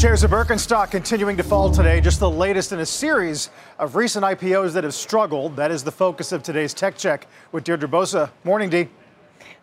Shares of Birkenstock continuing to fall today, just the latest in a series of recent IPOs that have struggled. That is the focus of today's Tech Check with Deirdre Bosa. Morning, Dee.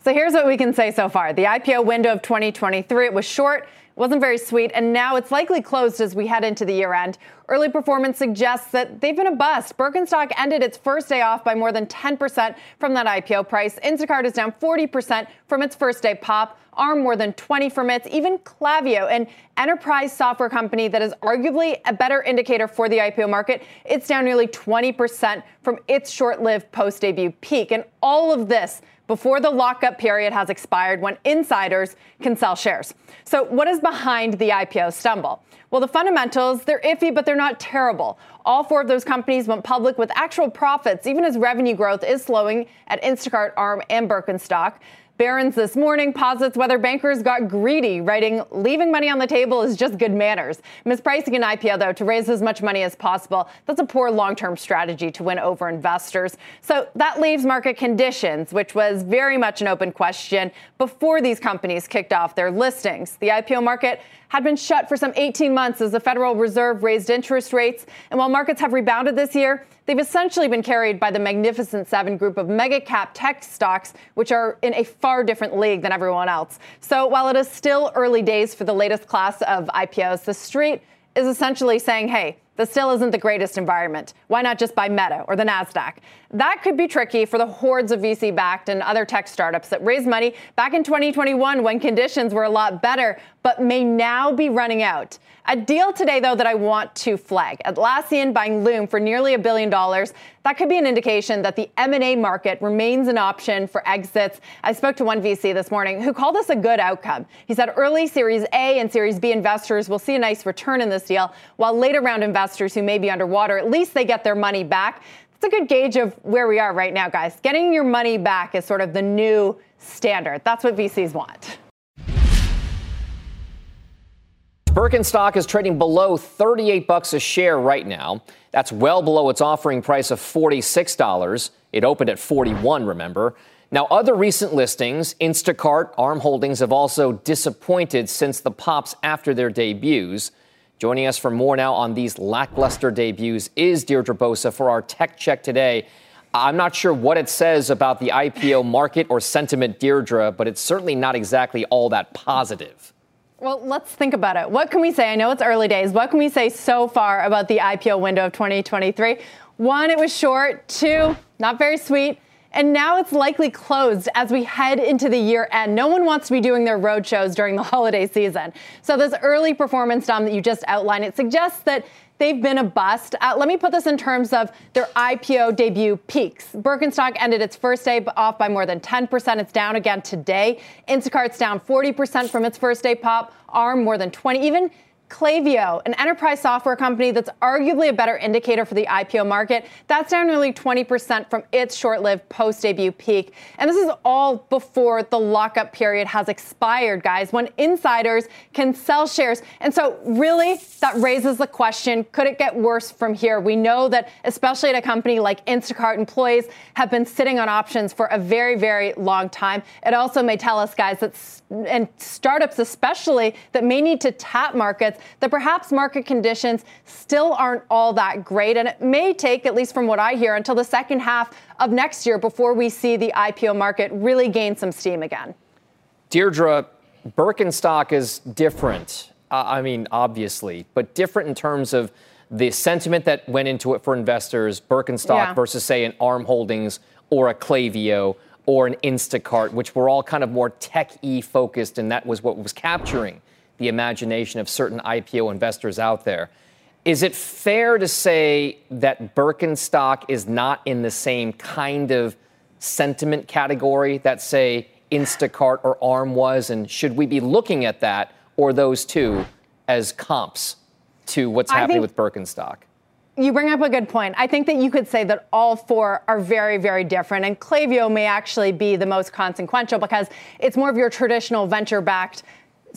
So here's what we can say so far. The IPO window of 2023, it was short, wasn't very sweet, and now it's likely closed as we head into the year end. Early performance suggests that they've been a bust. Birkenstock ended its first day off by more than 10% from that IPO price. Instacart is down 40% from its first day pop. ARM more than 20 from its. Even Klaviyo, an enterprise software company that is arguably a better indicator for the IPO market, it's down nearly 20% from its short-lived post-debut peak. And all of this before the lockup period has expired when insiders can sell shares. So, what is behind the IPO stumble? Well, the fundamentals, they're iffy, but they're not terrible. All four of those companies went public with actual profits, even as revenue growth is slowing at Instacart, ARM, and Birkenstock. Barron's this morning posits whether bankers got greedy, writing, leaving money on the table is just good manners. Mispricing an IPO, though, to raise as much money as possible, that's a poor long term strategy to win over investors. So that leaves market conditions, which was very much an open question before these companies kicked off their listings. The IPO market had been shut for some 18 months as the Federal Reserve raised interest rates. And while markets have rebounded this year, they've essentially been carried by the Magnificent Seven group of mega cap tech stocks, which are in a far different league than everyone else. So while it is still early days for the latest class of IPOs, the street is essentially saying, hey, this still isn't the greatest environment. Why not just buy Meta or the NASDAQ? That could be tricky for the hordes of VC backed and other tech startups that raised money back in 2021 when conditions were a lot better, but may now be running out. A deal today, though, that I want to flag. Atlassian buying Loom for nearly a billion dollars. That could be an indication that the M&A market remains an option for exits. I spoke to one VC this morning who called this a good outcome. He said early Series A and Series B investors will see a nice return in this deal, while later round investors who may be underwater, at least they get their money back. It's a good gauge of where we are right now, guys. Getting your money back is sort of the new standard. That's what VCs want. Birkenstock is trading below 38 bucks a share right now. That's well below its offering price of $46. It opened at 41, remember. Now, other recent listings, Instacart, ARM Holdings, have also disappointed since the pops after their debuts. Joining us for more now on these lackluster debuts is Deirdre Bosa for our tech check today. I'm not sure what it says about the IPO market or sentiment, Deirdre, but it's certainly not exactly all that positive. Well, let's think about it. What can we say? I know it's early days. What can we say so far about the IPO window of 2023? One, it was short. Two, not very sweet. And now it's likely closed as we head into the year end. No one wants to be doing their road shows during the holiday season. So this early performance, Dom, that you just outlined, it suggests that they've been a bust. Uh, let me put this in terms of their IPO debut peaks. Birkenstock ended its first day off by more than 10%. It's down again today. Instacart's down 40% from its first day pop. ARM more than 20. Even Klaviyo, an enterprise software company that's arguably a better indicator for the IPO market, that's down nearly 20% from its short lived post debut peak. And this is all before the lockup period has expired, guys, when insiders can sell shares. And so, really, that raises the question could it get worse from here? We know that, especially at a company like Instacart, employees have been sitting on options for a very, very long time. It also may tell us, guys, that and startups especially that may need to tap markets that perhaps market conditions still aren't all that great and it may take at least from what i hear until the second half of next year before we see the ipo market really gain some steam again deirdre birkenstock is different uh, i mean obviously but different in terms of the sentiment that went into it for investors birkenstock yeah. versus say an arm holdings or a Klaviyo or an Instacart, which were all kind of more tech e focused, and that was what was capturing the imagination of certain IPO investors out there. Is it fair to say that Birkenstock is not in the same kind of sentiment category that, say, Instacart or ARM was? And should we be looking at that or those two as comps to what's happening with Birkenstock? You bring up a good point. I think that you could say that all four are very, very different. And Klaviyo may actually be the most consequential because it's more of your traditional venture backed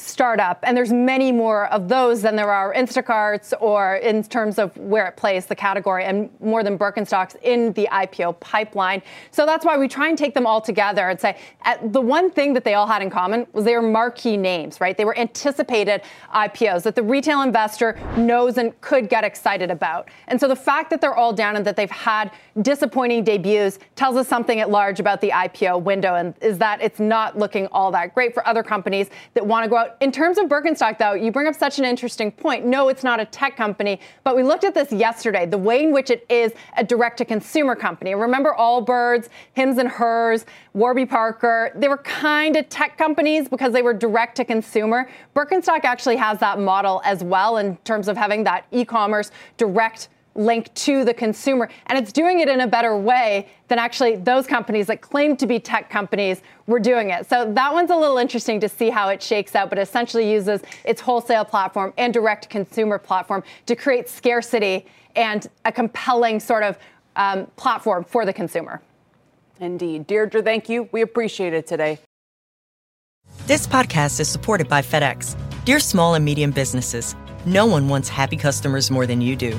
startup and there's many more of those than there are instacarts or in terms of where it plays the category and more than birkenstocks in the ipo pipeline. So that's why we try and take them all together and say the one thing that they all had in common was they were marquee names right? They were anticipated ipos that the retail investor knows and could get excited about. And so the fact that they're all down and that they've had disappointing debuts tells us something at large about the ipo window. And is that it's not looking all that great for other companies that want to go out in terms of Birkenstock, though, you bring up such an interesting point. No, it's not a tech company, but we looked at this yesterday, the way in which it is a direct to consumer company. Remember Allbirds, Hims and Hers, Warby Parker, they were kind of tech companies because they were direct to consumer. Birkenstock actually has that model as well in terms of having that e commerce direct link to the consumer. And it's doing it in a better way than actually those companies that claim to be tech companies were doing it. So that one's a little interesting to see how it shakes out, but essentially uses its wholesale platform and direct consumer platform to create scarcity and a compelling sort of um, platform for the consumer. Indeed. Deirdre, thank you. We appreciate it today. This podcast is supported by FedEx. Dear small and medium businesses, no one wants happy customers more than you do.